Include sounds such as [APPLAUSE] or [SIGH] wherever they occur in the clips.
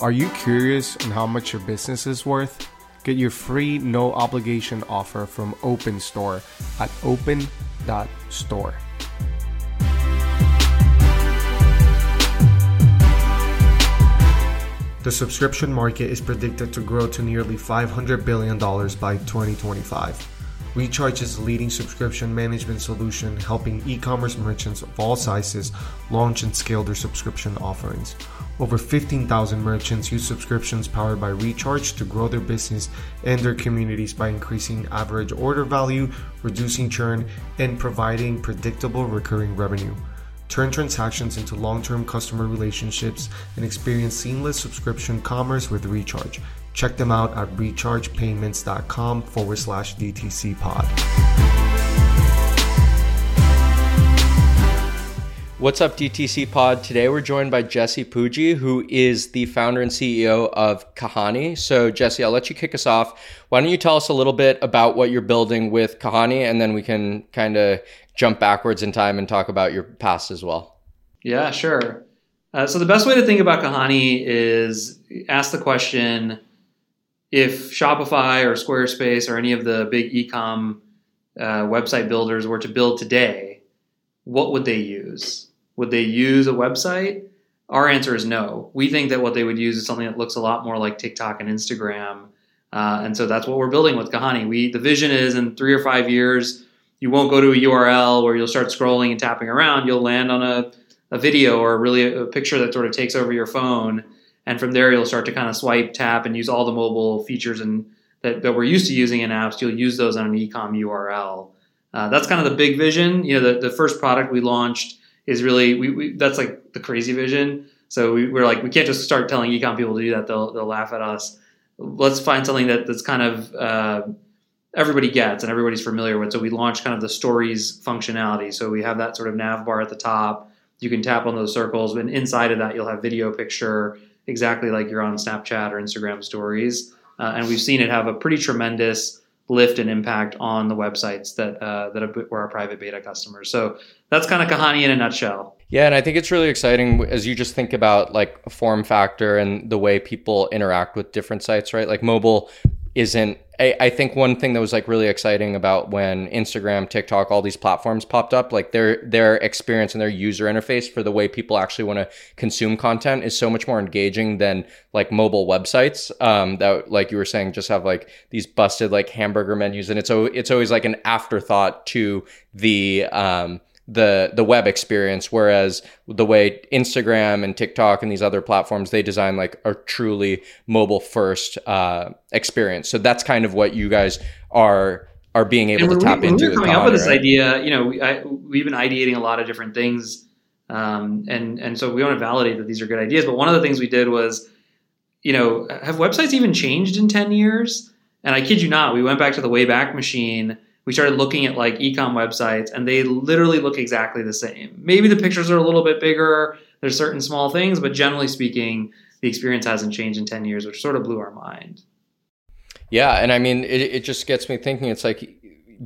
Are you curious on how much your business is worth? Get your free no obligation offer from OpenStore at open.store. The subscription market is predicted to grow to nearly $500 billion by 2025. Recharge is a leading subscription management solution helping e commerce merchants of all sizes launch and scale their subscription offerings. Over 15,000 merchants use subscriptions powered by Recharge to grow their business and their communities by increasing average order value, reducing churn, and providing predictable recurring revenue. Turn transactions into long term customer relationships and experience seamless subscription commerce with Recharge. Check them out at rechargepayments.com forward slash DTC pod. What's up, DTC Pod? Today we're joined by Jesse Pujji, who is the founder and CEO of Kahani. So, Jesse, I'll let you kick us off. Why don't you tell us a little bit about what you're building with Kahani, and then we can kind of jump backwards in time and talk about your past as well. Yeah, sure. Uh, so, the best way to think about Kahani is ask the question if Shopify or Squarespace or any of the big e-com uh, website builders were to build today, what would they use? Would they use a website? Our answer is no. We think that what they would use is something that looks a lot more like TikTok and Instagram, uh, and so that's what we're building with Kahani. We the vision is in three or five years, you won't go to a URL where you'll start scrolling and tapping around. You'll land on a, a video or really a, a picture that sort of takes over your phone, and from there you'll start to kind of swipe, tap, and use all the mobile features and that, that we're used to using in apps. You'll use those on an ecom URL. Uh, that's kind of the big vision. You know, the, the first product we launched is really we, we that's like the crazy vision. So we, are like we can't just start telling ecom people to do that; they'll they'll laugh at us. Let's find something that that's kind of uh, everybody gets and everybody's familiar with. So we launched kind of the stories functionality. So we have that sort of nav bar at the top. You can tap on those circles, and inside of that you'll have video, picture, exactly like you're on Snapchat or Instagram stories. Uh, and we've seen it have a pretty tremendous lift and impact on the websites that uh, that were our private beta customers. So that's kind of Kahani in a nutshell. Yeah, and I think it's really exciting as you just think about like form factor and the way people interact with different sites, right? Like mobile isn't I, I think one thing that was like really exciting about when Instagram, TikTok, all these platforms popped up, like their their experience and their user interface for the way people actually want to consume content is so much more engaging than like mobile websites. Um, that like you were saying, just have like these busted like hamburger menus, and it's it's always like an afterthought to the um the the web experience whereas the way Instagram and TikTok and these other platforms they design like a truly mobile first uh, experience. So that's kind of what you guys are are being able to tap we, into we coming up with this right? idea you know we, I, we've been ideating a lot of different things um, and and so we want to validate that these are good ideas. But one of the things we did was you know have websites even changed in 10 years? And I kid you not we went back to the Wayback Machine we started looking at like ecom websites and they literally look exactly the same. Maybe the pictures are a little bit bigger, there's certain small things, but generally speaking, the experience hasn't changed in 10 years, which sort of blew our mind. Yeah, and I mean, it, it just gets me thinking. It's like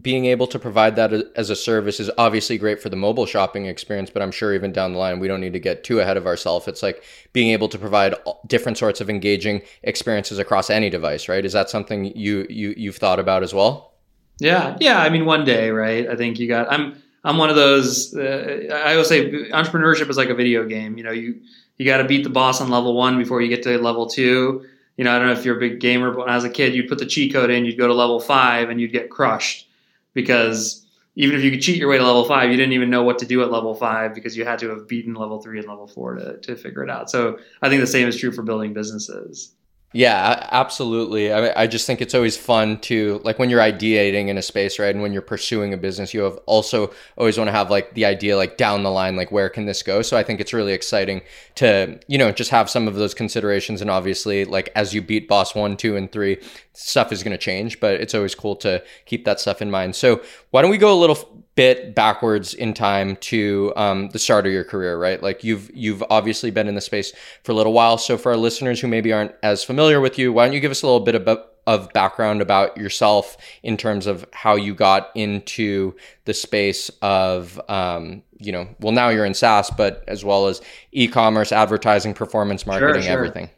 being able to provide that as a service is obviously great for the mobile shopping experience, but I'm sure even down the line, we don't need to get too ahead of ourselves. It's like being able to provide different sorts of engaging experiences across any device, right? Is that something you you you've thought about as well? Yeah, yeah. I mean, one day, right? I think you got. I'm I'm one of those. Uh, I always say entrepreneurship is like a video game. You know, you you got to beat the boss on level one before you get to level two. You know, I don't know if you're a big gamer, but was a kid, you'd put the cheat code in, you'd go to level five, and you'd get crushed because even if you could cheat your way to level five, you didn't even know what to do at level five because you had to have beaten level three and level four to, to figure it out. So I think the same is true for building businesses. Yeah, absolutely. I, I just think it's always fun to like when you're ideating in a space, right? And when you're pursuing a business, you have also always want to have like the idea like down the line, like where can this go? So I think it's really exciting to, you know, just have some of those considerations. And obviously, like as you beat boss one, two, and three, stuff is going to change, but it's always cool to keep that stuff in mind. So why don't we go a little bit backwards in time to um, the start of your career, right? Like you've you've obviously been in the space for a little while. So for our listeners who maybe aren't as familiar with you, why don't you give us a little bit of, of background about yourself in terms of how you got into the space of um, you know, well now you're in SaaS, but as well as e-commerce, advertising, performance marketing, sure, sure. everything.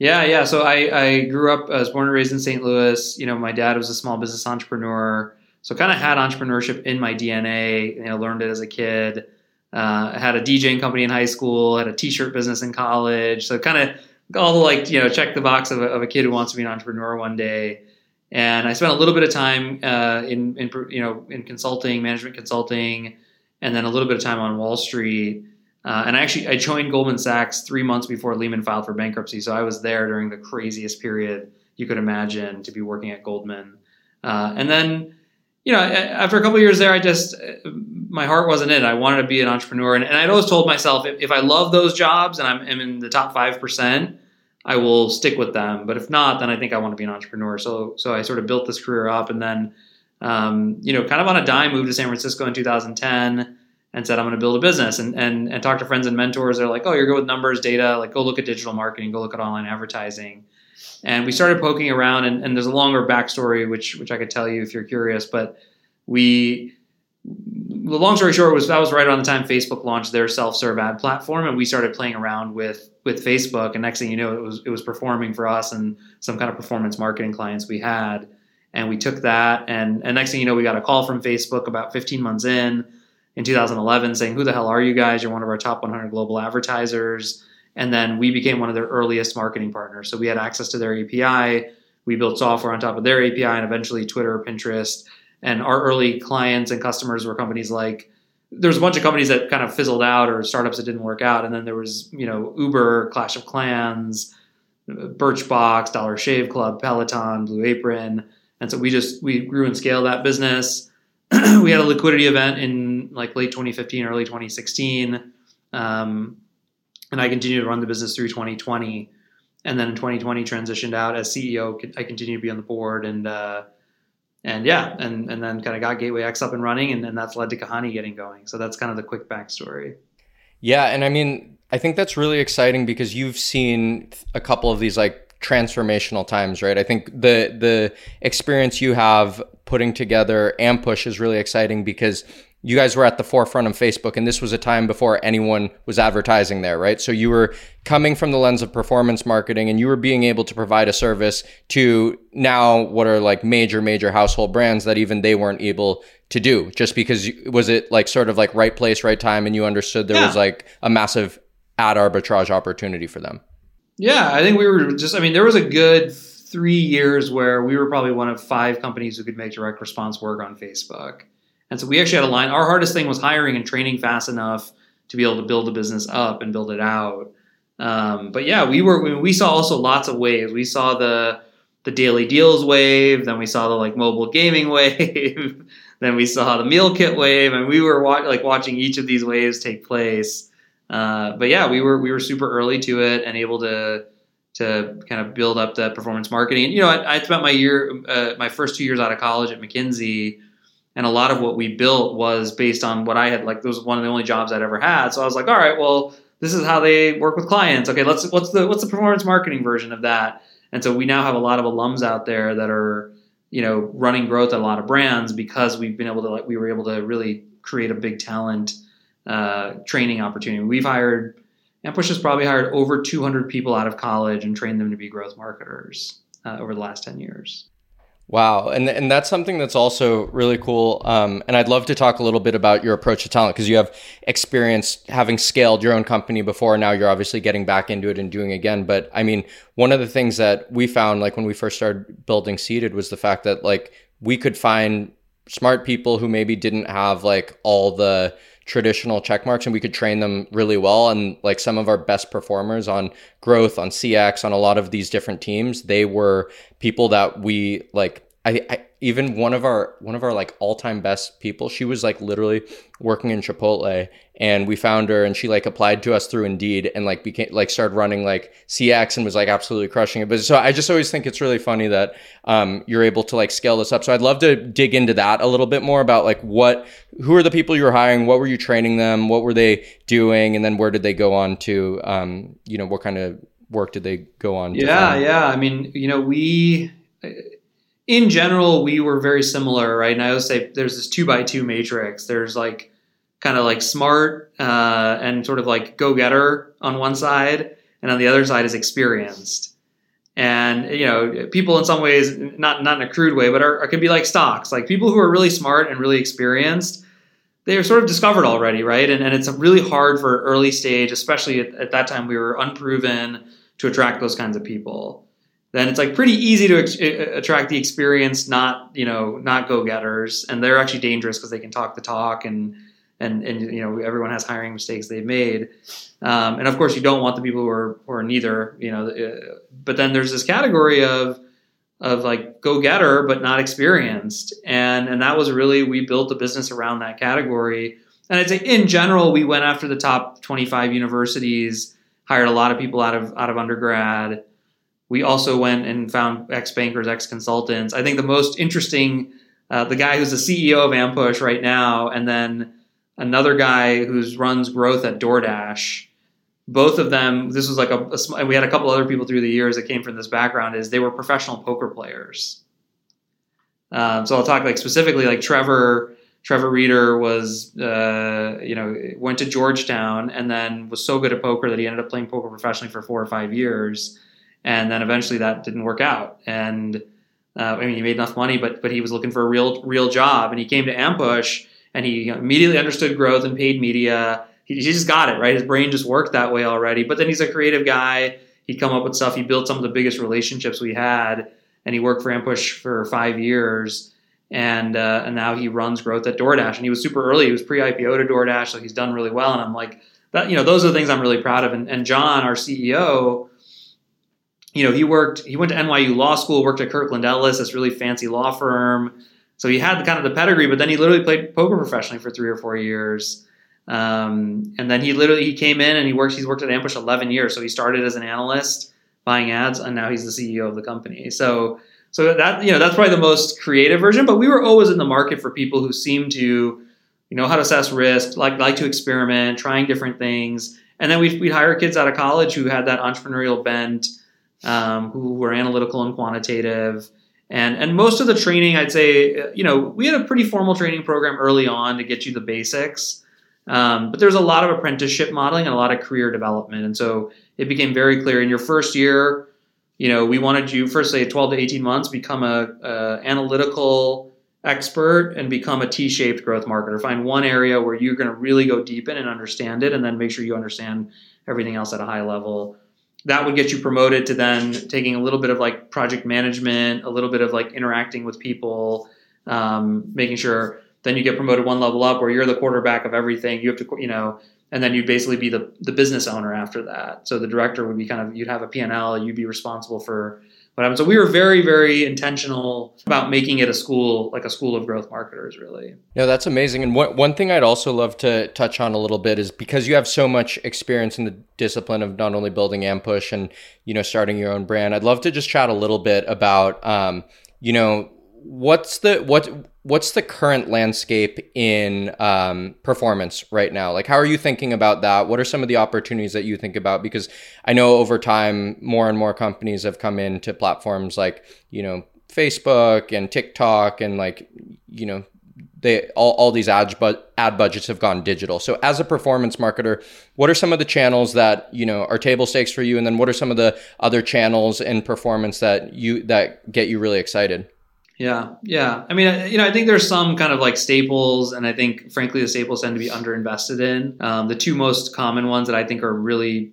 Yeah, yeah. So I, I grew up, I was born and raised in St. Louis. You know, my dad was a small business entrepreneur. So kind of had entrepreneurship in my DNA. You know, learned it as a kid. Uh, had a DJing company in high school, had a t-shirt business in college. So kind of all the like, you know, check the box of a, of a kid who wants to be an entrepreneur one day. And I spent a little bit of time uh, in, in, you know, in consulting, management consulting, and then a little bit of time on Wall Street. Uh, and I actually I joined Goldman Sachs three months before Lehman filed for bankruptcy, so I was there during the craziest period you could imagine to be working at Goldman. Uh, and then, you know, after a couple years there, I just my heart wasn't in it. I wanted to be an entrepreneur, and, and I'd always told myself if, if I love those jobs and I'm, I'm in the top five percent, I will stick with them. But if not, then I think I want to be an entrepreneur. So so I sort of built this career up, and then, um, you know, kind of on a dime, moved to San Francisco in 2010 and said, I'm going to build a business and, and, and talk to friends and mentors. They're like, oh, you're good with numbers, data, like go look at digital marketing, go look at online advertising. And we started poking around and, and there's a longer backstory, which, which I could tell you if you're curious, but we, the long story short was that was right around the time Facebook launched their self-serve ad platform. And we started playing around with, with Facebook. And next thing you know, it was, it was performing for us and some kind of performance marketing clients we had. And we took that and, and next thing you know, we got a call from Facebook about 15 months in in 2011 saying, Who the hell are you guys? You're one of our top 100 global advertisers. And then we became one of their earliest marketing partners. So we had access to their API. We built software on top of their API and eventually Twitter, Pinterest. And our early clients and customers were companies like, there's a bunch of companies that kind of fizzled out or startups that didn't work out. And then there was, you know, Uber, Clash of Clans, Birchbox, Dollar Shave Club, Peloton, Blue Apron. And so we just, we grew and scaled that business. [CLEARS THROAT] we had a liquidity event in like late 2015, early 2016. Um, and I continued to run the business through 2020. And then in 2020, transitioned out as CEO. I continued to be on the board and, uh, and yeah, and, and then kind of got Gateway X up and running, and, and that's led to Kahani getting going. So that's kind of the quick backstory. Yeah, and I mean, I think that's really exciting because you've seen a couple of these like transformational times, right? I think the the experience you have putting together Ampush is really exciting because you guys were at the forefront of Facebook and this was a time before anyone was advertising there, right? So you were coming from the lens of performance marketing and you were being able to provide a service to now what are like major major household brands that even they weren't able to do just because was it like sort of like right place right time and you understood there yeah. was like a massive ad arbitrage opportunity for them. Yeah, I think we were just, I mean, there was a good three years where we were probably one of five companies who could make direct response work on Facebook. And so we actually had a line. Our hardest thing was hiring and training fast enough to be able to build the business up and build it out. Um, but yeah, we were, we saw also lots of waves. We saw the, the daily deals wave, then we saw the like mobile gaming [LAUGHS] wave, then we saw the meal kit wave, and we were wa- like watching each of these waves take place. Uh, but yeah, we were we were super early to it and able to to kind of build up that performance marketing. And you know, I, I spent my year, uh, my first two years out of college at McKinsey, and a lot of what we built was based on what I had. Like, this was one of the only jobs I'd ever had. So I was like, all right, well, this is how they work with clients. Okay, let's what's the what's the performance marketing version of that? And so we now have a lot of alums out there that are you know running growth at a lot of brands because we've been able to like we were able to really create a big talent uh, training opportunity. We've hired, Ampush has probably hired over 200 people out of college and trained them to be growth marketers uh, over the last 10 years. Wow, and and that's something that's also really cool. Um, and I'd love to talk a little bit about your approach to talent because you have experience having scaled your own company before. Now you're obviously getting back into it and doing again. But I mean, one of the things that we found, like when we first started building Seated, was the fact that like we could find smart people who maybe didn't have like all the traditional check marks and we could train them really well. And like some of our best performers on growth on cx on a lot of these different teams they were people that we like I, I even one of our one of our like all-time best people she was like literally working in chipotle and we found her and she like applied to us through indeed and like became like started running like cx and was like absolutely crushing it. But so i just always think it's really funny that um, you're able to like scale this up. So i'd love to dig into that a little bit more about like what who are the people you were hiring? What were you training them? What were they doing? And then where did they go on to um, you know what kind of work did they go on yeah yeah. I mean you know we in general, we were very similar, right? And I always say there's this two by two matrix. There's like kind of like smart uh, and sort of like go getter on one side, and on the other side is experienced. And you know, people in some ways, not not in a crude way, but are, are, can be like stocks. Like people who are really smart and really experienced, they are sort of discovered already, right? And and it's really hard for early stage, especially at, at that time we were unproven to attract those kinds of people. Then it's like pretty easy to ex- attract the experienced, not you know, not go getters, and they're actually dangerous because they can talk the talk and and and you know everyone has hiring mistakes they've made, um, and of course you don't want the people who are who are neither. You know, uh, but then there's this category of of like go getter but not experienced, and and that was really we built the business around that category. And I'd say in general we went after the top 25 universities, hired a lot of people out of out of undergrad. We also went and found ex bankers, ex consultants. I think the most interesting, uh, the guy who's the CEO of Ampush right now, and then another guy who runs growth at DoorDash. Both of them, this was like a, a, we had a couple other people through the years that came from this background. Is they were professional poker players. Um, so I'll talk like specifically like Trevor. Trevor Reeder was, uh, you know, went to Georgetown and then was so good at poker that he ended up playing poker professionally for four or five years, and then eventually that didn't work out. And uh, I mean, he made enough money, but but he was looking for a real real job, and he came to Ampush and he immediately understood growth and paid media. He, he just got it right. His brain just worked that way already. But then he's a creative guy. He'd come up with stuff. He built some of the biggest relationships we had, and he worked for Ampush for five years. And uh, and now he runs growth at DoorDash. And he was super early. He was pre-IPO to DoorDash, so he's done really well. And I'm like, that you know, those are the things I'm really proud of. And, and John, our CEO, you know, he worked. He went to NYU Law School, worked at Kirkland Ellis, this really fancy law firm so he had kind of the pedigree, but then he literally played poker professionally for three or four years. Um, and then he literally he came in and he worked. He's worked at Ampush 11 years. So he started as an analyst buying ads, and now he's the CEO of the company. So so that you know that's probably the most creative version. But we were always in the market for people who seem to you know how to assess risk, like like to experiment, trying different things. And then we'd, we'd hire kids out of college who had that entrepreneurial bent, um, who were analytical and quantitative. And, and most of the training, I'd say, uh, you know, we had a pretty formal training program early on to get you the basics. Um, but there's a lot of apprenticeship modeling and a lot of career development. And so it became very clear in your first year, you know, we wanted you first say 12 to 18 months, become a, a analytical expert and become a T-shaped growth marketer. Find one area where you're going to really go deep in and understand it, and then make sure you understand everything else at a high level that would get you promoted to then taking a little bit of like project management, a little bit of like interacting with people, um, making sure then you get promoted one level up where you're the quarterback of everything. You have to, you know, and then you'd basically be the, the business owner after that. So the director would be kind of, you'd have a P&L, you'd be responsible for what happened. So we were very, very intentional about making it a school, like a school of growth marketers, really. No, that's amazing. And one, one thing I'd also love to touch on a little bit is because you have so much experience in the discipline of not only building Ampush and, you know, starting your own brand, I'd love to just chat a little bit about, um, you know, what's the what what's the current landscape in um, performance right now? Like how are you thinking about that? What are some of the opportunities that you think about? Because i know over time more and more companies have come into platforms like you know facebook and tiktok and like you know they all, all these ads but ad budgets have gone digital. So as a performance marketer what are some of the channels that you know are table stakes for you? And then what are some of the other channels in performance that you that get you really excited yeah, yeah. I mean, you know, I think there's some kind of like staples, and I think, frankly, the staples tend to be underinvested in. Um, the two most common ones that I think are really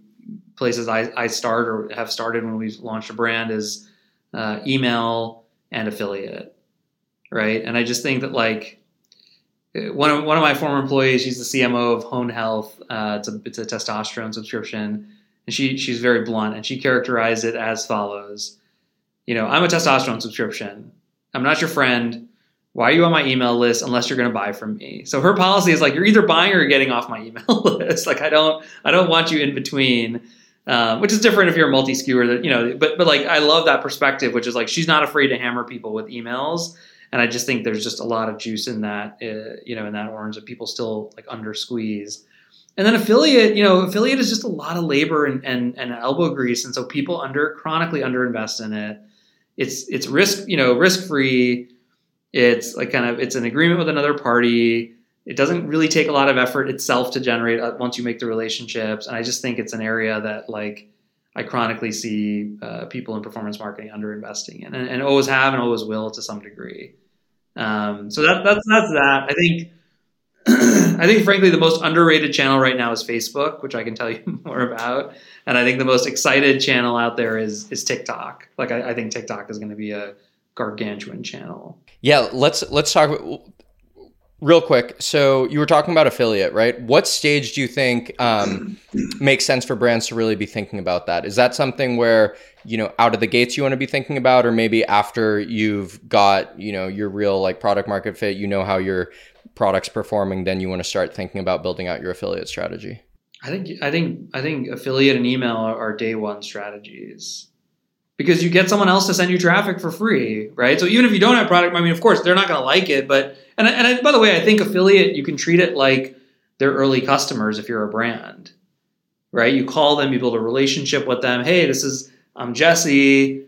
places I, I start or have started when we launched a brand is uh, email and affiliate, right? And I just think that like one of one of my former employees, she's the CMO of Hone Health. Uh, it's a it's a testosterone subscription, and she she's very blunt, and she characterized it as follows. You know, I'm a testosterone subscription I'm not your friend. Why are you on my email list unless you're going to buy from me? So her policy is like you're either buying or getting off my email [LAUGHS] list. like I don't I don't want you in between. Um, which is different if you're a multi skewer that you know but but like i love that perspective which is like she's not afraid to hammer people with emails and i just think there's just a lot of juice in that uh, you know in that orange that people still like under squeeze and then affiliate you know affiliate is just a lot of labor and, and, and elbow grease and so people under chronically underinvest in it it's it's risk you know risk free. It's like kind of it's an agreement with another party. It doesn't really take a lot of effort itself to generate uh, once you make the relationships. And I just think it's an area that like I chronically see uh, people in performance marketing underinvesting in, and, and, always have and always will to some degree. Um, so that, that's that's that. I think [CLEARS THROAT] I think frankly the most underrated channel right now is Facebook, which I can tell you [LAUGHS] more about. And I think the most excited channel out there is is TikTok. Like I, I think TikTok is going to be a gargantuan channel. Yeah, let's let's talk real quick. So you were talking about affiliate, right? What stage do you think um, [CLEARS THROAT] makes sense for brands to really be thinking about that? Is that something where you know out of the gates you want to be thinking about, or maybe after you've got you know your real like product market fit, you know how your product's performing, then you want to start thinking about building out your affiliate strategy? I think I think I think affiliate and email are, are day one strategies because you get someone else to send you traffic for free, right? So even if you don't have product, I mean, of course they're not going to like it, but and and I, by the way, I think affiliate you can treat it like they're early customers if you're a brand, right? You call them, you build a relationship with them. Hey, this is I'm Jesse.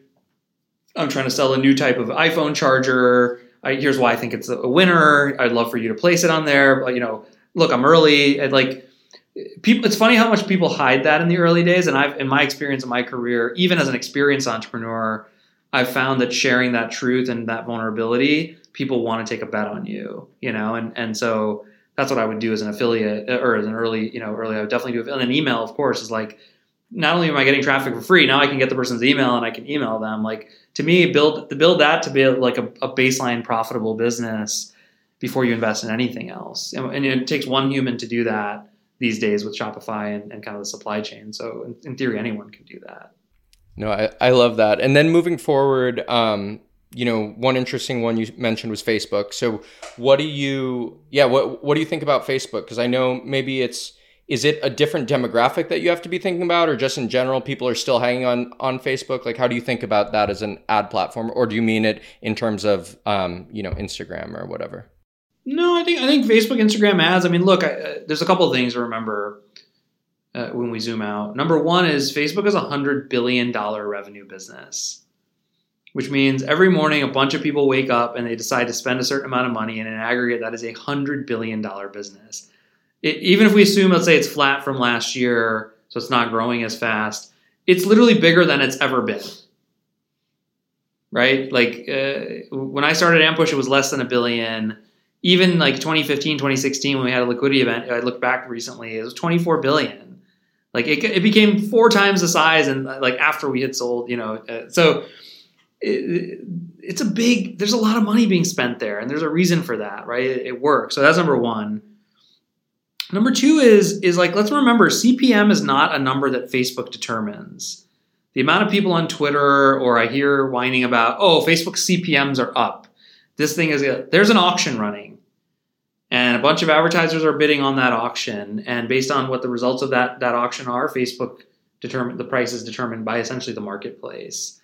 I'm trying to sell a new type of iPhone charger. I, here's why I think it's a winner. I'd love for you to place it on there. You know, look, I'm early. I'd like people. It's funny how much people hide that in the early days. And I've, in my experience in my career, even as an experienced entrepreneur, I've found that sharing that truth and that vulnerability, people want to take a bet on you. You know, and and so that's what I would do as an affiliate uh, or as an early, you know, early. I would definitely do. And an email, of course, is like not only am I getting traffic for free, now I can get the person's email and I can email them. Like to me, build build that to be like a, a baseline profitable business before you invest in anything else. And, and, it takes one human to do that these days with Shopify and, and kind of the supply chain. So in, in, theory, anyone can do that. No, I, I love that. And then moving forward, um, you know, one interesting one you mentioned was Facebook. So what do you, yeah, what, what do you think about Facebook? Because I know maybe it's, is it a different demographic that you have to be thinking about or just in general people are still hanging on on facebook like how do you think about that as an ad platform or do you mean it in terms of um, you know instagram or whatever no i think i think facebook instagram ads i mean look I, uh, there's a couple of things to remember uh, when we zoom out number one is facebook is a hundred billion dollar revenue business which means every morning a bunch of people wake up and they decide to spend a certain amount of money and in aggregate that is a hundred billion dollar business it, even if we assume, let's say it's flat from last year, so it's not growing as fast, it's literally bigger than it's ever been. Right? Like uh, when I started Ampush, it was less than a billion. Even like 2015, 2016, when we had a liquidity event, I looked back recently, it was 24 billion. Like it, it became four times the size, and like after we had sold, you know, uh, so it, it's a big. There's a lot of money being spent there, and there's a reason for that, right? It, it works. So that's number one. Number two is is like let's remember CPM is not a number that Facebook determines. The amount of people on Twitter or I hear whining about, oh, Facebook CPMs are up. This thing is there's an auction running. And a bunch of advertisers are bidding on that auction. And based on what the results of that, that auction are, Facebook determine the price is determined by essentially the marketplace.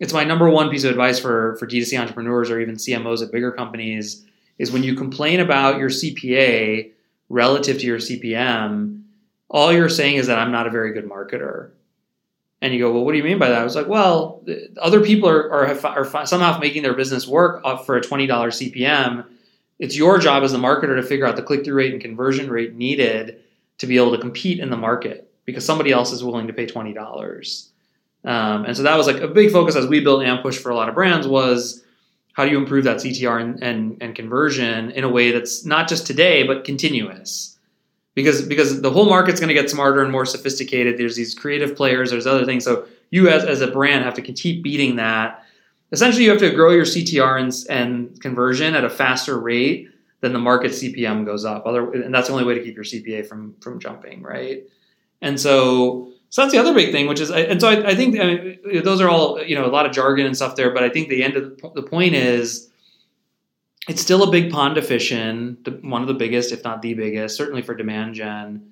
It's my number one piece of advice for, for D2C entrepreneurs or even CMOs at bigger companies is when you complain about your CPA, relative to your CPM, all you're saying is that I'm not a very good marketer. And you go, well, what do you mean by that? I was like, well, other people are, are, are somehow making their business work for a $20 CPM. It's your job as the marketer to figure out the click through rate and conversion rate needed to be able to compete in the market because somebody else is willing to pay $20. Um, and so that was like a big focus as we built Ampush for a lot of brands was how do you improve that CTR and, and, and conversion in a way that's not just today but continuous? Because because the whole market's going to get smarter and more sophisticated. There's these creative players. There's other things. So you as, as a brand have to keep beating that. Essentially, you have to grow your CTR and, and conversion at a faster rate than the market CPM goes up. Other, and that's the only way to keep your CPA from from jumping, right? And so so that's the other big thing, which is, and so I, I think I mean, those are all you know a lot of jargon and stuff there, but I think the end of the, the point is it's still a big pond to fish in, one of the biggest, if not the biggest, certainly for demand gen.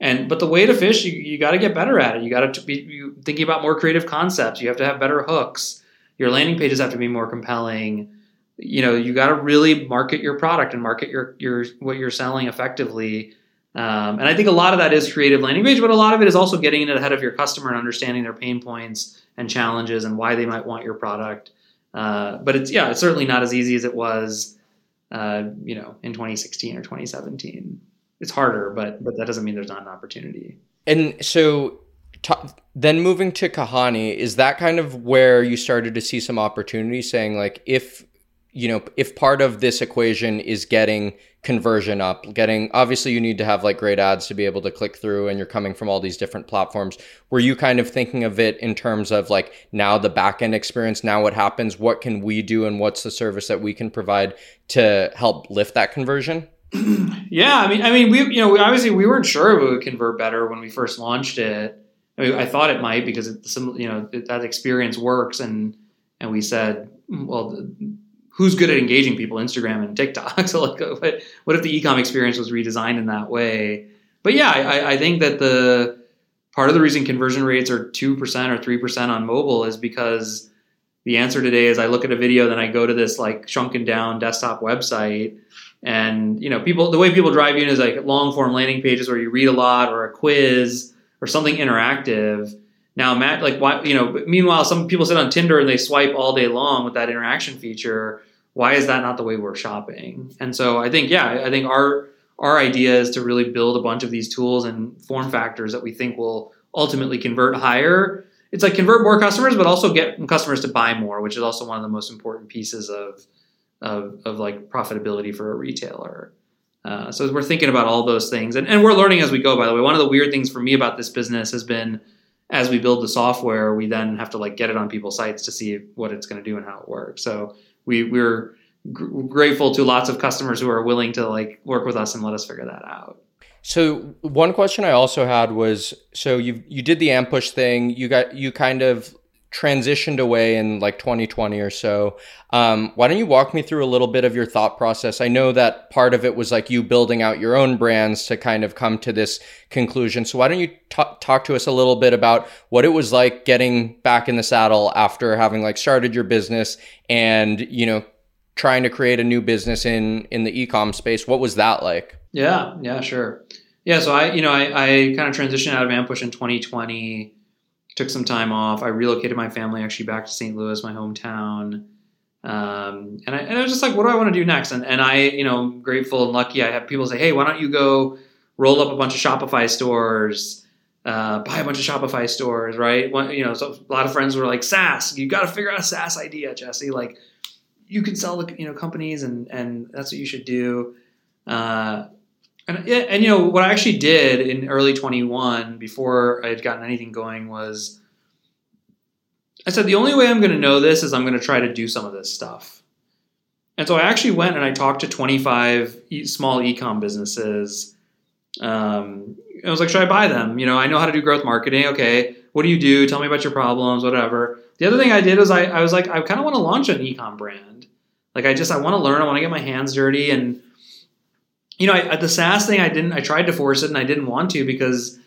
And but the way to fish, you, you got to get better at it. You got to be thinking about more creative concepts. You have to have better hooks. Your landing pages have to be more compelling. You know, you got to really market your product and market your your what you're selling effectively um, and I think a lot of that is creative landing page, but a lot of it is also getting it ahead of your customer and understanding their pain points and challenges and why they might want your product. Uh, but it's yeah, it's certainly not as easy as it was, uh, you know, in 2016 or 2017. It's harder, but but that doesn't mean there's not an opportunity. And so then moving to Kahani, is that kind of where you started to see some opportunity saying like if you know, if part of this equation is getting conversion up, getting obviously you need to have like great ads to be able to click through and you're coming from all these different platforms. Were you kind of thinking of it in terms of like now the back end experience, now what happens, what can we do and what's the service that we can provide to help lift that conversion? [CLEARS THROAT] yeah, I mean I mean we you know, we, obviously we weren't sure if it would convert better when we first launched it. I mean I thought it might because it, some you know that experience works and and we said well who's good at engaging people? Instagram and tiktok. [LAUGHS] So like what, what if the ecom experience was redesigned in that way? But yeah I, I think that the part of the reason conversion rates are 2% or 3% on mobile is because the answer today is i look at a video then i go to this like shrunken down desktop website and you know people the way people drive you in is like long form landing pages where you read a lot or a quiz or something interactive now, Matt, like, why, you know, meanwhile, some people sit on Tinder and they swipe all day long with that interaction feature. Why is that not the way we're shopping? And so I think, yeah, I think our, our idea is to really build a bunch of these tools and form factors that we think will ultimately convert higher. It's like convert more customers, but also get customers to buy more, which is also one of the most important pieces of, of, of like profitability for a retailer. Uh, so we're thinking about all those things and, and we're learning as we go, by the way. One of the weird things for me about this business has been as we build the software, we then have to like get it on people's sites to see what it's going to do and how it works. So we we're gr- grateful to lots of customers who are willing to like work with us and let us figure that out. So one question I also had was so you you did the Ampush thing, you got you kind of transitioned away in like 2020 or so. Um, why don't you walk me through a little bit of your thought process? I know that part of it was like you building out your own brands to kind of come to this conclusion. So why don't you t- talk to us a little bit about what it was like getting back in the saddle after having like started your business and, you know, trying to create a new business in in the e-com space. What was that like? Yeah, yeah, sure. Yeah, so I, you know, I, I kind of transitioned out of Ampush in 2020 took some time off. I relocated my family actually back to St. Louis, my hometown. Um, and, I, and I was just like, what do I want to do next? And, and I, you know, grateful and lucky. I have people say, hey, why don't you go roll up a bunch of Shopify stores, uh, buy a bunch of Shopify stores, right? One, you know, so a lot of friends were like, SaaS, you got to figure out a SaaS idea, Jesse. Like, you can sell the you know companies, and and that's what you should do. Uh, and yeah, and you know what I actually did in early 21 before I had gotten anything going was I said the only way I'm going to know this is I'm going to try to do some of this stuff. And so I actually went and I talked to 25 small ecom businesses. Um, I was like, should I buy them? You know, I know how to do growth marketing. Okay, what do you do? Tell me about your problems, whatever. The other thing I did was I, I was like, I kind of want to launch an ecom brand. Like I just I want to learn. I want to get my hands dirty and you know, I, the SaaS thing, I didn't. I tried to force it, and I didn't want to because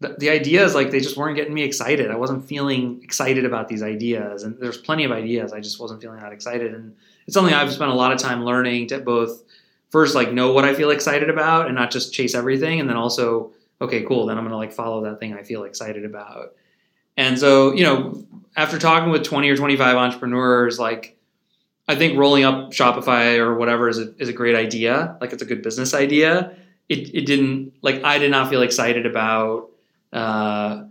the, the ideas, like, they just weren't getting me excited. I wasn't feeling excited about these ideas, and there's plenty of ideas. I just wasn't feeling that excited, and it's something I've spent a lot of time learning to both first like know what I feel excited about and not just chase everything, and then also okay, cool, then I'm gonna like follow that thing I feel excited about. And so, you know, after talking with 20 or 25 entrepreneurs, like I think rolling up Shopify or whatever is a, is a great idea. Like it's a good business idea. It, it didn't like I did not feel excited about uh,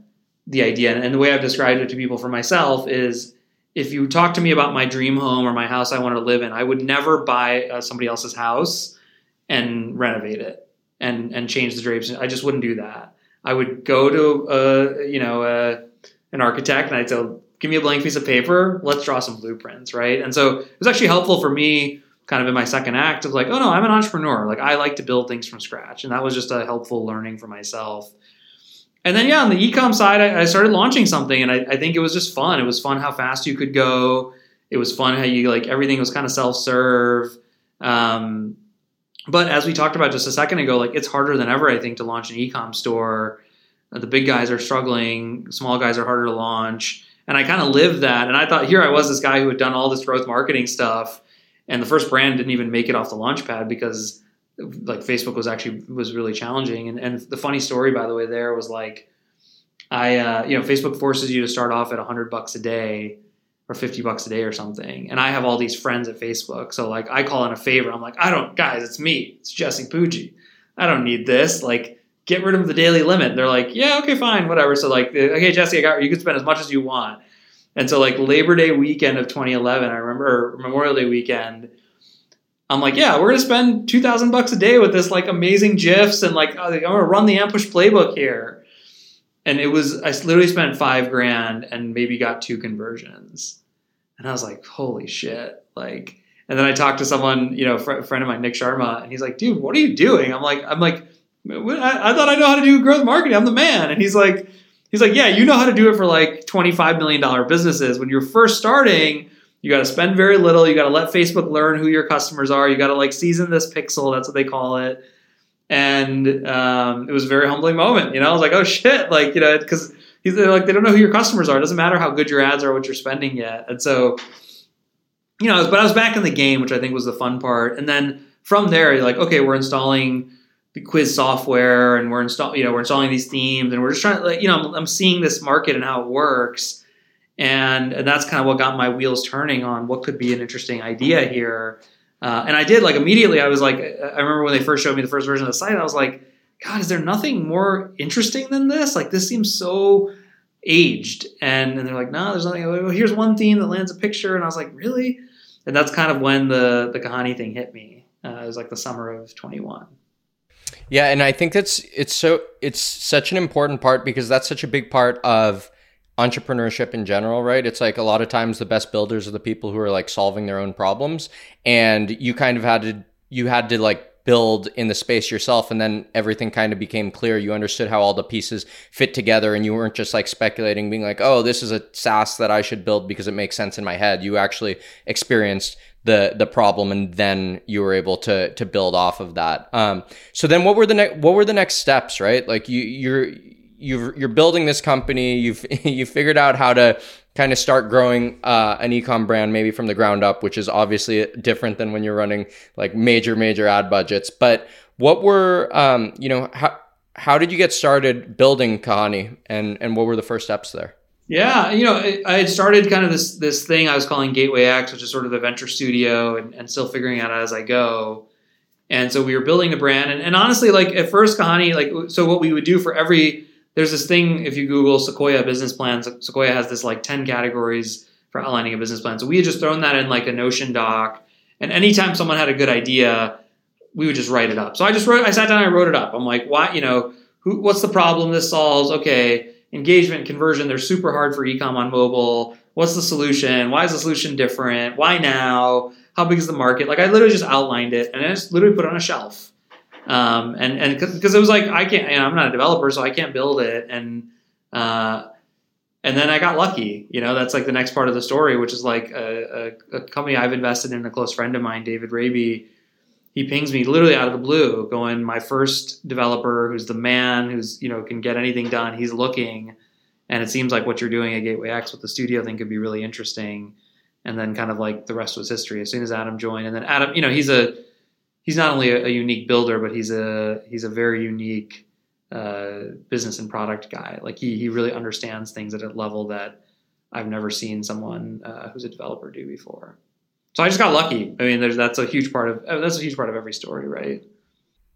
the idea. And the way I've described it to people for myself is if you talk to me about my dream home or my house I want to live in, I would never buy uh, somebody else's house and renovate it and and change the drapes. I just wouldn't do that. I would go to a, uh, you know a, uh, an architect and I'd say give me a blank piece of paper, let's draw some blueprints, right? And so it was actually helpful for me kind of in my second act of like, oh no, I'm an entrepreneur. Like I like to build things from scratch. And that was just a helpful learning for myself. And then yeah, on the ecom side, I, I started launching something and I, I, think it was just fun. It was fun how fast you could go. It was fun how you like everything was kind of self-serve. Um, but as we talked about just a second ago, like it's harder than ever, I think, to launch an ecom store. The big guys are struggling, small guys are harder to launch and I kind of lived that. And I thought, here I was, this guy who had done all this growth marketing stuff, and the first brand didn't even make it off the launch pad because like Facebook was actually was really challenging. And, and the funny story, by the way, there was like, I uh, you know Facebook forces you to start off at hundred bucks a day or 50 bucks a day or something. And I have all these friends at Facebook. So like I call in a favor. I'm like, I don't guys, it's me. It's Jesse Pujji. I don't need this. Like get rid of the daily limit. And they're like, yeah, okay, fine, whatever. So like, okay, Jesse, I got you can spend as much as you want. And so like Labor Day weekend of 2011, I remember Memorial Day weekend. I'm like, yeah, we're gonna spend two thousand bucks a day with this like amazing gifs and like oh, I'm gonna run the Ampush playbook here. And it was I literally spent five grand and maybe got two conversions, and I was like, holy shit, like. And then I talked to someone, you know, fr- friend of mine, Nick Sharma, and he's like, dude, what are you doing? I'm like, I'm like, I, thought I know how to do growth marketing. I'm the man. And he's like, he's like, yeah, you know how to do it for like $25 million businesses. When you're first starting, you got to spend very little. You got to let Facebook learn who your customers are. You got to like season this pixel. That's what they call it. And um, it was a very humbling moment. You know, I was like, oh shit, like you know, because he's like they don't know who your customers are. It doesn't matter how good your ads are, what you're spending yet. And so, you know, but I was back in the game, which I think was the fun part. And then from there, you're like, okay, we're installing the quiz software and we're installing, you know, we're installing these themes and we're just trying to, like, you know, I'm, I'm seeing this market and how it works. And, and that's kind of what got my wheels turning on what could be an interesting idea here. Uh, and I did like immediately. I was like, I remember when they first showed me the first version of the site. I was like, God, is there nothing more interesting than this? Like, this seems so aged. And, and they're like, no, there's nothing. Well, here's one theme that lands a picture. And I was like, really? And that's kind of when the the Kahani thing hit me. Uh, it was like the summer of 21. Yeah, and I think that's it's so it's such an important part because that's such a big part of entrepreneurship in general, right? It's like a lot of times the best builders are the people who are like solving their own problems and you kind of had to you had to like build in the space yourself and then everything kind of became clear. You understood how all the pieces fit together and you weren't just like speculating being like oh this is a SaaS that I should build because it makes sense in my head. You actually experienced the the problem and then you were able to to build off of that. Um so then what were the next what were the next steps right? Like you you're you're you're building this company. You've [LAUGHS] you figured out how to kind of start growing uh, an ecom brand maybe from the ground up which is obviously different than when you're running like major major ad budgets but what were um you know how how did you get started building kahani and and what were the first steps there yeah, you know, I had started kind of this this thing I was calling Gateway X, which is sort of the venture studio, and, and still figuring out as I go. And so we were building the brand, and, and honestly, like at first, Kahani, like so, what we would do for every there's this thing if you Google Sequoia business plans, Sequoia has this like ten categories for outlining a business plan. So we had just thrown that in like a Notion doc, and anytime someone had a good idea, we would just write it up. So I just wrote, I sat down, and I wrote it up. I'm like, why, you know, who, what's the problem this solves? Okay engagement, conversion, they're super hard for ecom on mobile. What's the solution? Why is the solution different? Why now? How big is the market? Like I literally just outlined it and I just literally put it on a shelf. Um, and and because it was like I can't, you know, I'm not a developer, so I can't build it. And uh, and then I got lucky. You know, that's like the next part of the story, which is like a, a, a company I've invested in. A close friend of mine, David Raby, he pings me literally out of the blue, going, "My first developer, who's the man, who's you know can get anything done. He's looking, and it seems like what you're doing at Gateway X with the studio thing could be really interesting." And then kind of like the rest was history. As soon as Adam joined, and then Adam, you know, he's a he's not only a, a unique builder, but he's a he's a very unique uh, business and product guy. Like he he really understands things at a level that I've never seen someone uh, who's a developer do before. So I just got lucky. I mean, there's that's a huge part of that's a huge part of every story, right?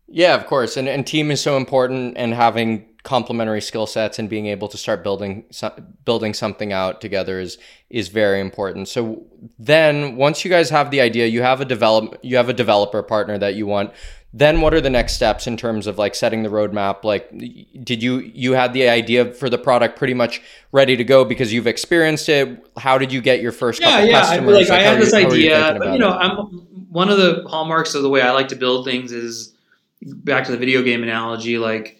Yeah, of course. And and team is so important, and having complementary skill sets and being able to start building building something out together is is very important. So then once you guys have the idea, you have a develop you have a developer partner that you want then what are the next steps in terms of like setting the roadmap like did you you had the idea for the product pretty much ready to go because you've experienced it how did you get your first yeah yeah customers? I, like, like i had this you, idea you but you know i'm one of the hallmarks of the way i like to build things is back to the video game analogy like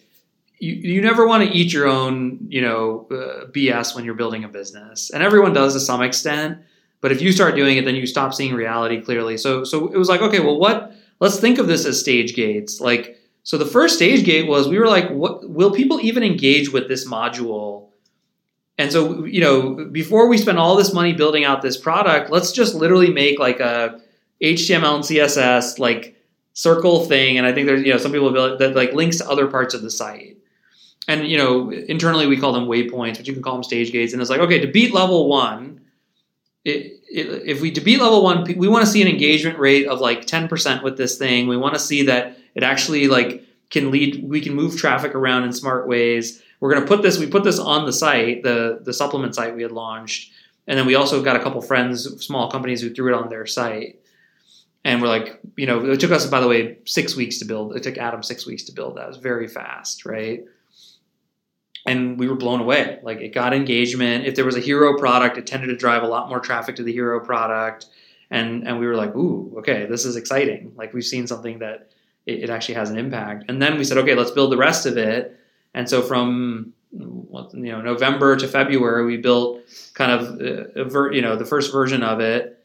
you, you never want to eat your own you know uh, bs when you're building a business and everyone does to some extent but if you start doing it then you stop seeing reality clearly so so it was like okay well what let's think of this as stage gates. Like, so the first stage gate was we were like, what will people even engage with this module? And so, you know, before we spend all this money building out this product, let's just literally make like a HTML and CSS like circle thing. And I think there's, you know, some people that like links to other parts of the site. And you know, internally we call them waypoints, but you can call them stage gates. And it's like, okay, to beat level one, it, if we to beat level one, we want to see an engagement rate of like 10% with this thing. We want to see that it actually like can lead we can move traffic around in smart ways. We're going to put this we put this on the site the the supplement site we had launched. And then we also got a couple friends small companies who threw it on their site. And we're like you know it took us by the way six weeks to build it took adam six weeks to build that. It was very fast right and we were blown away. Like it got engagement. If there was a hero product it tended to drive a lot more traffic to the hero product. And and we were like ooh okay this is exciting. Like we've seen something that it, it actually has an impact. And then we said okay let's build the rest of it. And so from you know November to February, we built kind of a, a ver, you know the first version of it,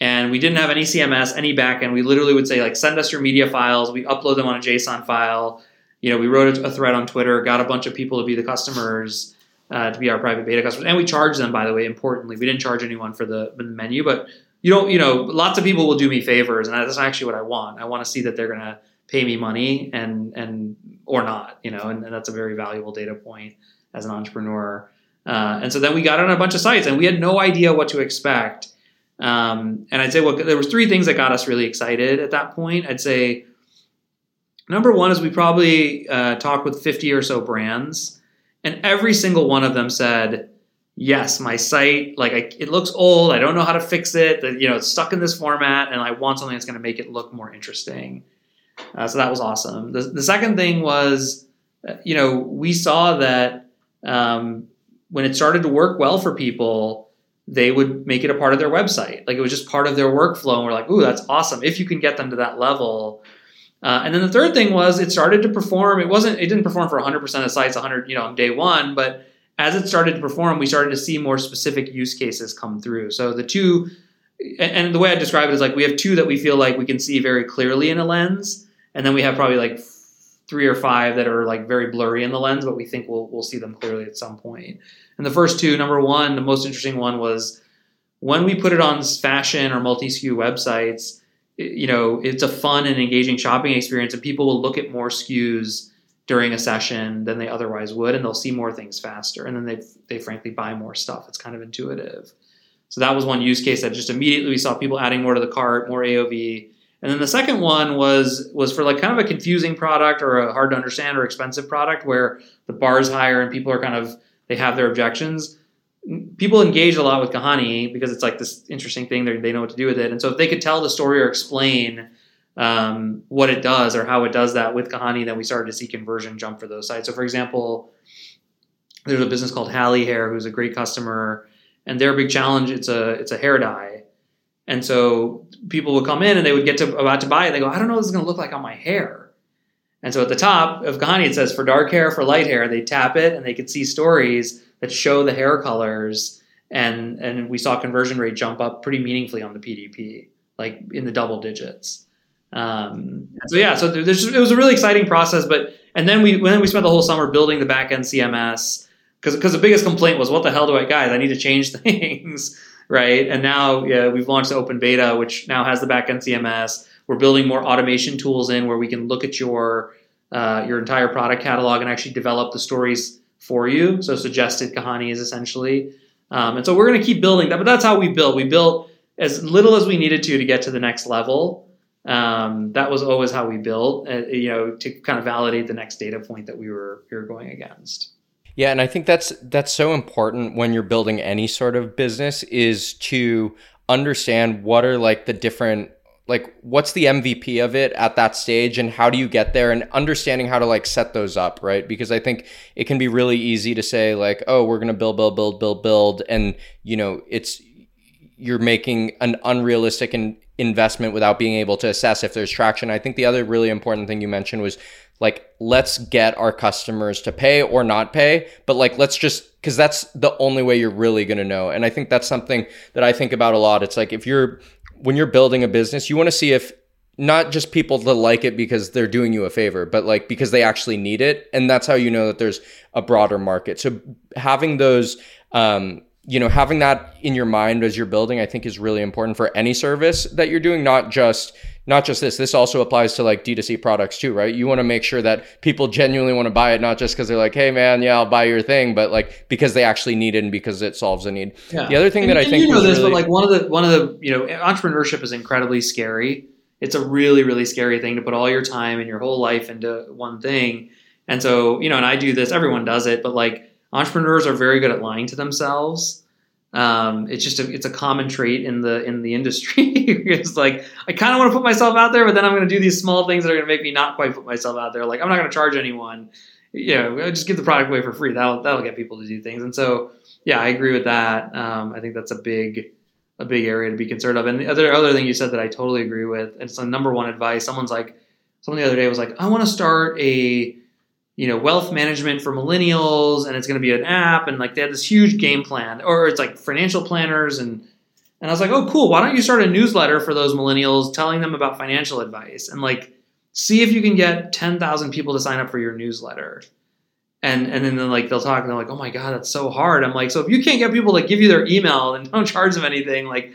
and we didn't have any CMS, any backend. We literally would say like, send us your media files. We upload them on a JSON file. You know, we wrote a, thread on Twitter, got a bunch of people to be the customers, uh, to be our private beta customers, and we charge them. By the way, importantly, we didn't charge anyone for the, the menu, but you don't, you know, lots of people will do me favors, and that's actually what I want. I want to see that they're gonna pay me money and and or not, you know, and, and that's a very valuable data point as an entrepreneur. Uh, and so then we got on a bunch of sites and we had no idea what to expect. Um, and I'd say, well, there was three things that got us really excited at that point. I'd say number one is we probably uh, talked with 50 or so brands, and every single one of them said, yes, my site, like I, it looks old. I don't know how to fix it. That you know, it's stuck in this format, and I want something that's going to make it look more interesting. Uh, so that was awesome. The, the second thing was, uh, you know, we saw that um, when it started to work well for people, they would make it a part of their website. Like it was just part of their workflow. And we're like, ooh, that's awesome. If you can get them to that level. Uh, and then the third thing was it started to perform. It wasn't, it didn't perform for 100% of sites 100, you know, on day one, but as it started to perform, we started to see more specific use cases come through. So the two, and the way I describe it is like we have two that we feel like we can see very clearly in a lens and then we have probably like three or five that are like very blurry in the lens, but we think we'll we'll see them clearly at some point. And the first two, number one, the most interesting one was when we put it on fashion or multi SKU websites. You know, it's a fun and engaging shopping experience, and people will look at more SKUs during a session than they otherwise would, and they'll see more things faster, and then they they frankly buy more stuff. It's kind of intuitive. So that was one use case that just immediately we saw people adding more to the cart, more AOV, and then the second one was was for like kind of a confusing product or a hard to understand or expensive product where the bar is higher and people are kind of they have their objections. People engage a lot with Kahani because it's like this interesting thing. They know what to do with it, and so if they could tell the story or explain um, what it does or how it does that with Kahani, then we started to see conversion jump for those sites. So, for example, there's a business called Hally Hair who's a great customer, and their big challenge it's a it's a hair dye, and so people would come in and they would get to about to buy it. They go, I don't know what this is going to look like on my hair. And so at the top of Kahani, it says for dark hair, for light hair. They tap it and they could see stories that show the hair colors. And, and we saw conversion rate jump up pretty meaningfully on the PDP, like in the double digits. Um, so yeah, so it was a really exciting process. But and then we then we spent the whole summer building the backend CMS because because the biggest complaint was what the hell do I guys I need to change [LAUGHS] things right? And now yeah, we've launched the open beta, which now has the backend CMS. We're building more automation tools in where we can look at your uh, your entire product catalog and actually develop the stories for you. So suggested Kahani is essentially, um, and so we're going to keep building that. But that's how we built. We built as little as we needed to to get to the next level. Um, that was always how we built, uh, you know, to kind of validate the next data point that we were we were going against. Yeah, and I think that's that's so important when you're building any sort of business is to understand what are like the different like what's the MVP of it at that stage and how do you get there and understanding how to like set those up, right? Because I think it can be really easy to say like, "Oh, we're going to build build build build build," and you know, it's you're making an unrealistic in, investment without being able to assess if there's traction. I think the other really important thing you mentioned was like let's get our customers to pay or not pay but like let's just because that's the only way you're really going to know and i think that's something that i think about a lot it's like if you're when you're building a business you want to see if not just people to like it because they're doing you a favor but like because they actually need it and that's how you know that there's a broader market. So having those um, you know having that in your mind as you're building i think is really important for any service that you're doing not just not just this this also applies to like d2c products too right you want to make sure that people genuinely want to buy it not just because they're like hey man yeah i'll buy your thing but like because they actually need it and because it solves a need yeah. the other thing and, that i think you know this really... but like one of the one of the you know entrepreneurship is incredibly scary it's a really really scary thing to put all your time and your whole life into one thing. And so, you know, and I do this, everyone does it, but like entrepreneurs are very good at lying to themselves. Um, it's just a, it's a common trait in the in the industry. [LAUGHS] it's like I kind of want to put myself out there, but then I'm going to do these small things that are going to make me not quite put myself out there. Like I'm not going to charge anyone. Know, just give the product away for free. That'll that'll get people to do things. And so, yeah, I agree with that. Um, I think that's a big a big area to be concerned of. And the other other thing you said that I totally agree with, and it's the number one advice. Someone's like, someone the other day was like, I want to start a you know wealth management for millennials, and it's going to be an app, and like they had this huge game plan, or it's like financial planners and. And I was like, oh, cool. Why don't you start a newsletter for those millennials telling them about financial advice and like see if you can get 10,000 people to sign up for your newsletter and and then like they'll talk and they're like, oh my god, that's so hard. I'm like, so if you can't get people to give you their email and don't [LAUGHS] charge them anything, like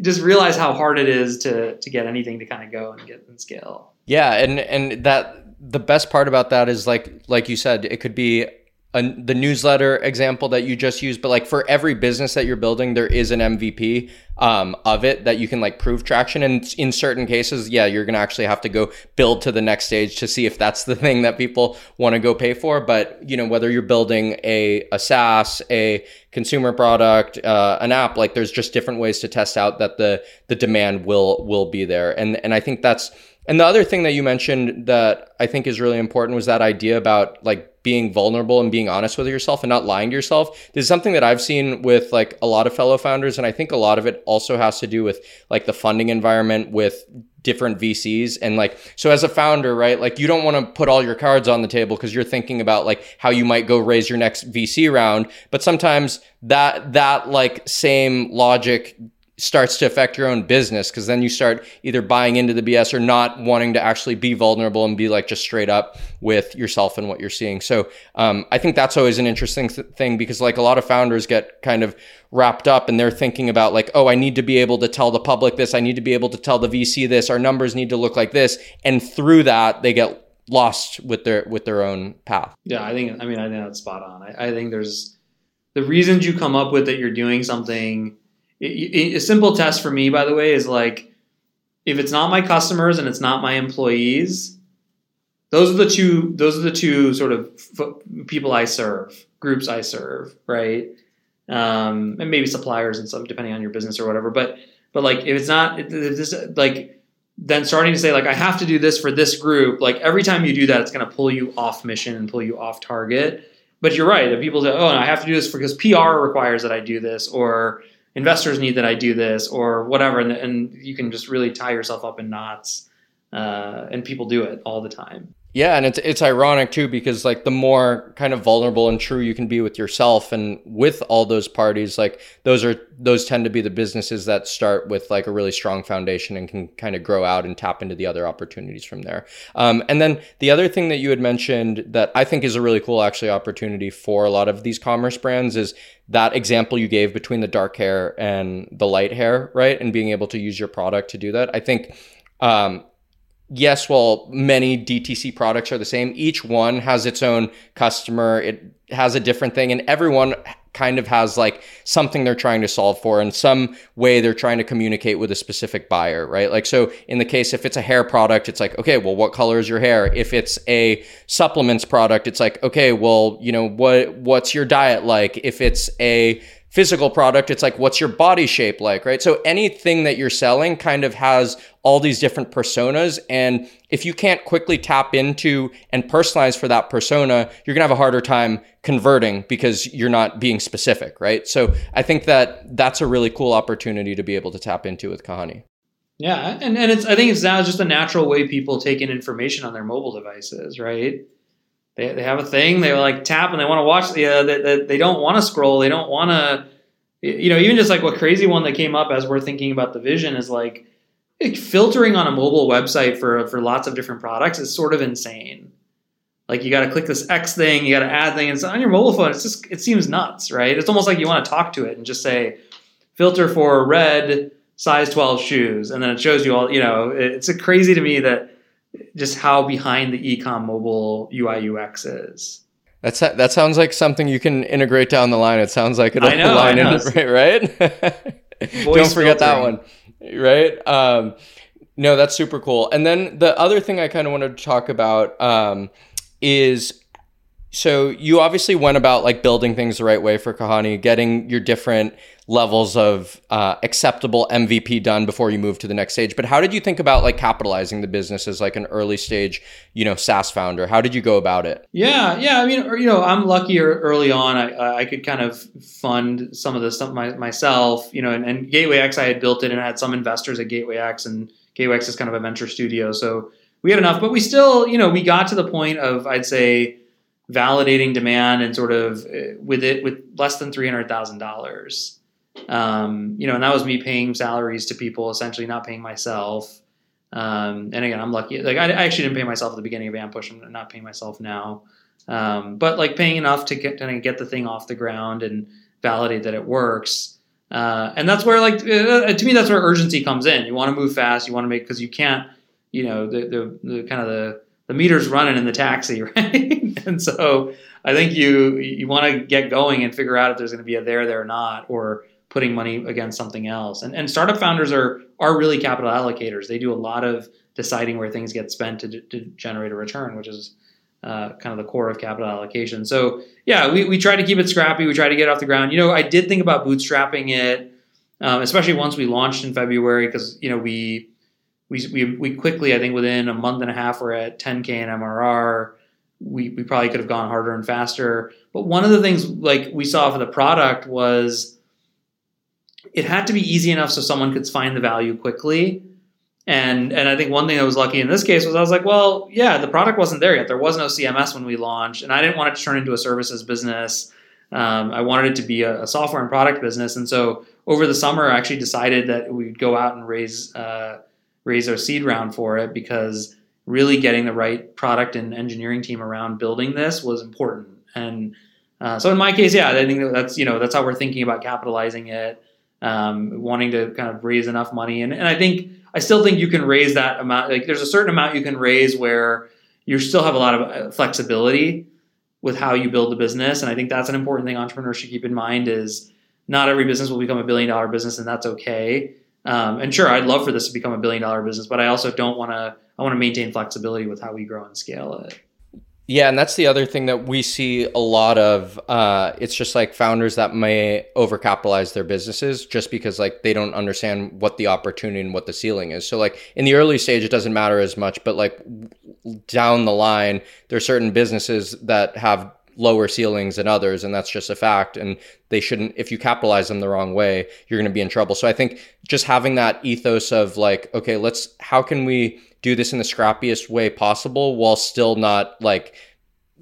just realize how hard it is to to get anything to kind of go and get and scale. Yeah, and and that the best part about that is like like you said, it could be a, the newsletter example that you just used, but like for every business that you're building, there is an MVP um, of it that you can like prove traction. And in certain cases, yeah, you're gonna actually have to go build to the next stage to see if that's the [LAUGHS] thing that people want to go pay for. But you know, whether you're building a a SaaS, a consumer product, uh, an app, like there's just different ways to test out that the the demand will will be there. And and I think that's and the other thing that you mentioned that I think is really important was that idea about like being vulnerable and being honest with yourself and not lying to yourself. This is something that I've seen with like a lot of fellow founders. And I think a lot of it also has to do with like the funding environment with different VCs. And like, so as a founder, right, like you don't want to put all your cards on the table because you're thinking about like how you might go raise your next VC round. But sometimes that, that like same logic starts to affect your own business because then you start either buying into the BS or not wanting to actually be vulnerable and be like just straight up with yourself and what you're seeing. So um, I think that's always an interesting th- thing because like a lot of founders get kind of wrapped up and they're thinking about like, oh, I need to be able to tell the public this, I need to be able to tell the VC this, our numbers need to look like this, and through that they get lost with their with their own path. Yeah, I think I mean I think that's spot on. I, I think there's the reasons you come up with that you're doing something a simple test for me, by the way, is like if it's not my customers and it's not my employees, those are the two. Those are the two sort of people I serve, groups I serve, right? Um, and maybe suppliers and some, depending on your business or whatever. But but like if it's not, if this like then starting to say like I have to do this for this group. Like every time you do that, it's going to pull you off mission and pull you off target. But you're right. If people say, "Oh, I have to do this because PR requires that I do this," or investors need that I do this or whatever, and, and you can just really tie yourself up in knots. Uh, and people do it all the time. Yeah, and it's it's ironic too because like the more kind of vulnerable and true you can be with yourself and with all those parties, like those are those tend to be the businesses that start with like a really strong foundation and can kind of grow out and tap into the other opportunities from there. Um, and then the other thing that you had mentioned that I think is a really cool actually opportunity for a lot of these commerce brands is that example you gave between the dark hair and the light hair, right? And being able to use your product to do that. I think um, yes, while many DTC products are the same, each one has its own customer. It has a different thing, and everyone kind of has like something they're trying to solve for in some way they're trying to communicate with a specific buyer right? Like so in the case if it's a hair product it's like okay well what color is your hair? If it's a supplements product it's like okay well you know what what's your diet like? If it's a physical product, it's like, what's your body shape like, right? So anything that you're selling kind of has all these different personas. And if you can't quickly tap into and personalize for that persona, you're going to have a harder time converting because you're not being specific, right? So I think that that's a really cool opportunity to be able to tap into with Kahani. Yeah, and, and it's I think it's now just a natural way people take in information on their mobile devices, right? They, they have a thing they like tap and they want to watch the uh, they, they, they don't want to scroll they don't want to you know even just like what crazy one that came up as we're thinking about the vision is like filtering on a mobile website for for lots of different products is sort of insane like you got to click this X thing, you got to add thing, and so on your mobile phone, it's just it seems nuts, right? It's almost like you want to talk to it and just say, filter for red size 12 shoes, and then it shows you all. You know, it's crazy to me that just how behind the ecom mobile UI UX is. That's that sounds like something you can integrate down the line. It sounds like it'll know, line in [LAUGHS] right, right? [LAUGHS] Don't forget filtering. that one, right? Um, No, that's super cool. And then the other thing I kind of wanted to talk about um, is so you obviously went about like building things the right way for Kahani, getting your different levels of uh, acceptable MVP done before you move to the next stage. But how did you think about like capitalizing the business as like an early stage, you know, SaaS founder? How did you go about it? Yeah, yeah. I mean, you know, I'm lucky early on. I, I could kind of fund some of this stuff my, myself, you know, and, and Gateway X, I had built it and I had some investors at Gateway X, and Gateway X is kind of a venture studio, so we had enough. But we still, you know, we got to the point of I'd say validating demand and sort of uh, with it with less than three hundred thousand dollars. Um, you know, and that was me paying salaries to people, essentially not paying myself. Um, and again, I'm lucky. Like I, I, actually didn't pay myself at the beginning of Ampush. I'm not paying myself now, um, but like paying enough to get to get the thing off the ground and validate that it works. Uh, and that's where like uh, to me that's where urgency comes in. You want to move fast. You want to make because you can't. You know the, the, the kind of the the meter's running in the taxi, [LAUGHS] right? and so I think you you want to get going and figure out if there's going to be a there there or not, or putting money against something else. And, and startup founders are are really capital allocators. They do a lot of deciding where things get spent to, to generate a return, which is uh, kind of the core of capital allocation. So yeah, we, we try to keep it scrappy. We try to get off the ground. You know, I did think about bootstrapping it, um, especially once we launched in February, because you know we, we we we quickly, I think within a month and a half, we're at 10k in MRR. We we probably could have gone harder and faster. But one of the things like we saw for the product was it had to be easy enough so someone could find the value quickly. And and I think one thing I was lucky in this case was I was like, well, yeah, the product wasn't there yet. There was no CMS when we launched, and I didn't want it to turn into a services business. Um, I wanted it to be a, a, software and product business, and so over the summer, I actually decided that we'd go out and raise uh, raise our seed round for it because really getting the right product and engineering team around building this was important. And uh, so in my case, yeah, I think that's you know that's how we're thinking about capitalizing it um, wanting to kind of raise enough money. And, and I think, I still think you can raise that amount. Like there's a certain amount you can raise where you still have a lot of uh, flexibility with how you build the business. And I think that's an important thing entrepreneurs should keep in mind is not every business will become a billion dollar business and that's okay. Um, and sure, I'd love for this to become a billion dollar business, but I also don't want to, I want to maintain flexibility with how we grow and scale it. Yeah, and that's the other thing that we see a lot of. Uh, it's just like founders that may overcapitalize their businesses just because like they don't understand what the opportunity and what the ceiling is. So like in the early stage, it doesn't matter as much, but like down the line, there are certain businesses that have lower ceilings than others, and that's just a fact. And they shouldn't. If you capitalize them the wrong way, you're going to be in trouble. So I think just having that ethos of like, okay, let's how can we do this in the scrappiest way possible while still not like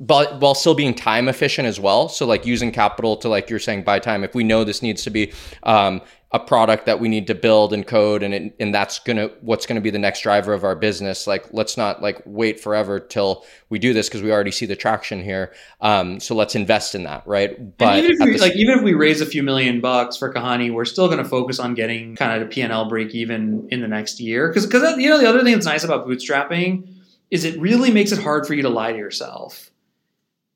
but while still being time efficient as well. So like using capital to like you're saying buy time. If we know this needs to be um, a product that we need to build and code, and it, and that's gonna what's gonna be the next driver of our business. Like let's not like wait forever till we do this because we already see the traction here. Um, so let's invest in that, right? But even if we, like even if we raise a few million bucks for Kahani, we're still gonna focus on getting kind of a P and L break even in the next year. Because because you know the other thing that's nice about bootstrapping is it really makes it hard for you to lie to yourself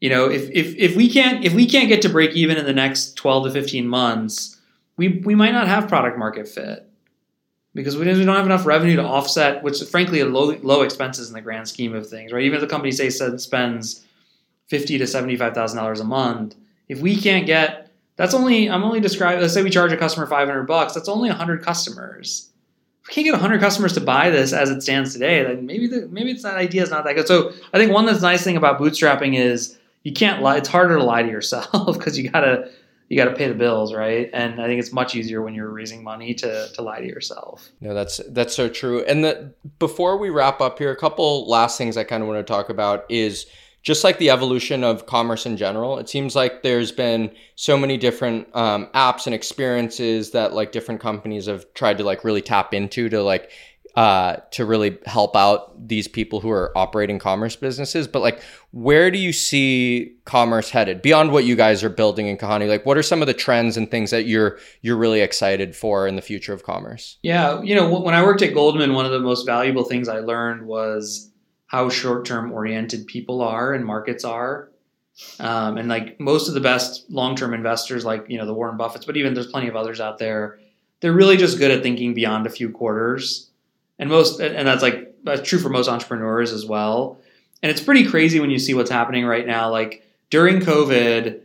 you know, if, if, if we can't if we can't get to break even in the next 12 to 15 months, we, we might not have product market fit because we don't have enough revenue to offset, which frankly are low, low expenses in the grand scheme of things, right? Even if the company say spends fifty to seventy five thousand dollars a month, if we can't get that's only I'm only describing. Let's say we charge a customer five hundred bucks. That's only hundred customers. If we can't get hundred customers to buy this as it stands today, then maybe the, maybe it's that idea is not that good. So I think one that's nice thing about bootstrapping is you can't lie. It's harder to lie to yourself [LAUGHS] because you gotta you got to pay the bills, right? And I think it's much easier when you're raising money to to lie to yourself. No, that's that's so true. And the before we wrap up here, a couple last things I kind of want to talk about is just like the evolution of commerce in general. It seems like there's been so many different um, apps and experiences that like different companies have tried to like really tap into to like uh, to really help out these people who are operating commerce businesses. But like, where do you see commerce headed beyond what you guys are building in Kahani? Like, what are some of the trends and things that you're you're really excited for in the future of commerce? Yeah, you know, when I worked at Goldman, one of the most valuable things I learned was how short term oriented people are and markets are. Um, and like most of the best long term investors, like you know the Warren Buffetts, but even there's plenty of others out there. They're really just good at thinking beyond a few quarters and most and that's like that's true for most entrepreneurs as well. And it's pretty crazy when you see what's happening right now. Like during COVID,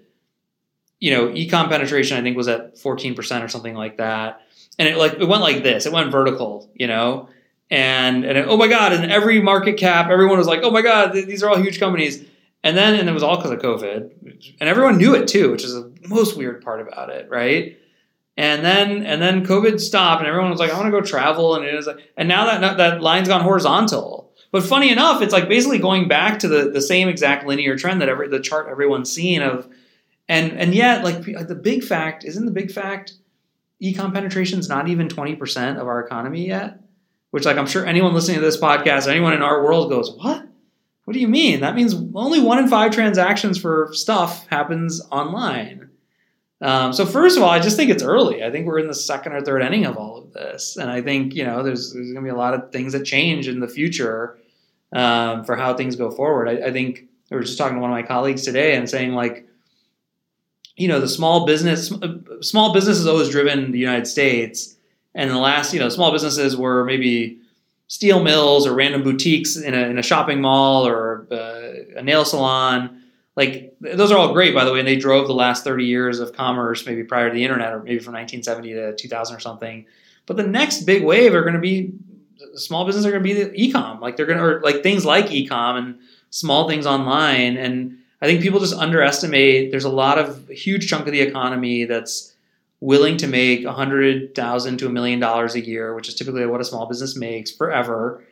you know, ecom penetration I think was at 14% or something like that. And it like it went like this. It went vertical, you know. And and it, oh my god, and every market cap, everyone was like, "Oh my god, th- these are all huge companies." And then and it was all because of COVID. And everyone knew it too, which is the most weird part about it, right? And then and then COVID stopped, and everyone was like, "I want to go travel," and it was like, and now that that line's gone horizontal. But funny enough, it's like basically going back to the, the same exact linear trend that every the chart everyone's seen of, and and yet like the big fact isn't the big fact, ecom penetration is not even twenty percent of our economy yet. Which like I'm sure anyone listening to this podcast, anyone in our world goes, what? What do you mean? That means only one in five transactions for stuff happens online. Um, so first of all, I just think it's early. I think we're in the second or third inning of all of this, and I think you know there's there's going to be a lot of things that change in the future um, for how things go forward. I, I think I was just talking to one of my colleagues today and saying like, you know, the small business small business is always driven the United States, and the last you know small businesses were maybe steel mills or random boutiques in a, in a shopping mall or uh, a nail salon like those are all great by the way and they drove the last 30 years of commerce maybe prior to the internet or maybe from 1970 to 2000 or something. But the next big wave are going to be uh, small business are going to be the e-com. Like they're going to or like things like e-com and small things online. And i think people just underestimate there's a lot of a huge chunk of the economy that's willing to make a hundred thousand to a million dollars a year which is typically what a small business makes forever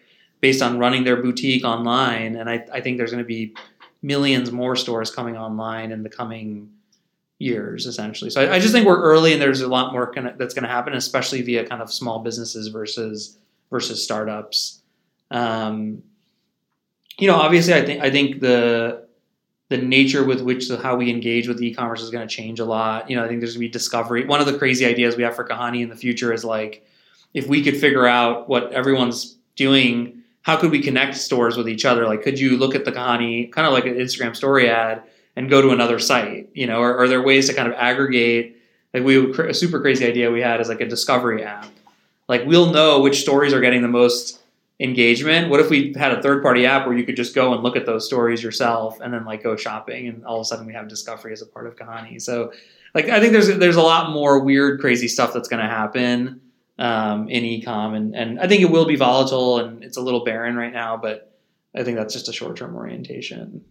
based on running their boutique online. And i, I think there's going to be millions more stores coming online in the coming years, essentially. So I, I just think we're early, and there's a lot more gonna, that's going to happen, especially via kind of small businesses versus versus startups. Um, you know, obviously, I think I think the the nature with which the, how we engage with e-commerce is going to change a lot. You know, I think there's going to be discovery. One of the crazy ideas we have for Kahani in the future is like if we could figure out what everyone's doing how could we connect stores with each other? Like, could you look at the Kahani kind of like an Instagram story ad and go to another site? You know, or are there ways to kind of aggregate? Like, we a super crazy idea we had is like a discovery app. Like, we'll know which stories are getting the most engagement. What if we had a third party app where you could just go and look at those stories yourself and then like go shopping and all of a sudden we have discovery as a part of Kahani. So like I think there's there's a lot more weird crazy stuff that's going to happen um, in ecom, and and I think it will be volatile and it's a little barren right now, but I think that's just a short term orientation.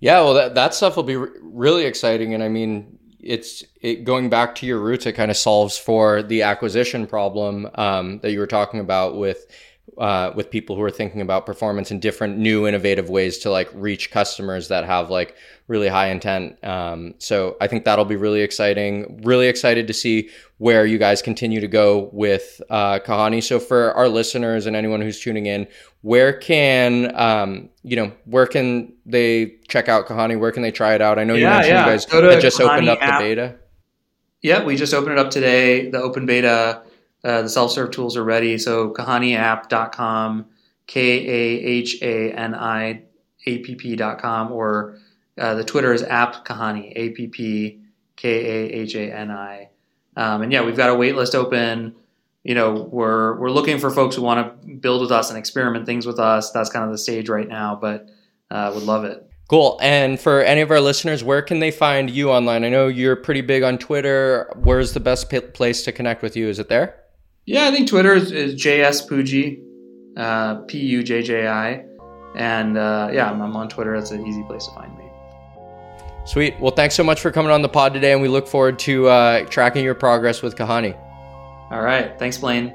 Yeah, well, that that stuff will be re- really exciting, and I mean, it's it, going back to your roots. It kind of solves for the acquisition problem um, that you were talking about with uh, with people who are thinking about performance and different new innovative ways to like reach customers that have like really high intent. Um, so I think that'll be really exciting. Really excited to see where you guys continue to go with uh, Kahani. So for our listeners and anyone who's tuning in, where can um, you know where can they check out Kahani? Where can they try it out? I know you mentioned yeah. you guys just Kahani opened up app. the beta. Yeah, we just opened it up today. The open beta uh, the self-serve tools are ready. So kahaniapp.com, K-A-H-A-N-I A-P-P.com, or uh, the Twitter is app kahani, A-P-P K-A-H-A-N-I. Um, and yeah, we've got a wait list open. You know, we're, we're looking for folks who want to build with us and experiment things with us. That's kind of the stage right now, but uh, would love it. Cool. And for any of our listeners, where can they find you online? I know you're pretty big on Twitter. Where's the best p- place to connect with you? Is it there? Yeah, I think Twitter is, is JS Pujji, uh, P U J J I. And uh, yeah, I'm, I'm on Twitter. That's an easy place to find me. Sweet. Well, thanks so much for coming on the pod today, and we look forward to uh, tracking your progress with Kahani. All right. Thanks, Blaine.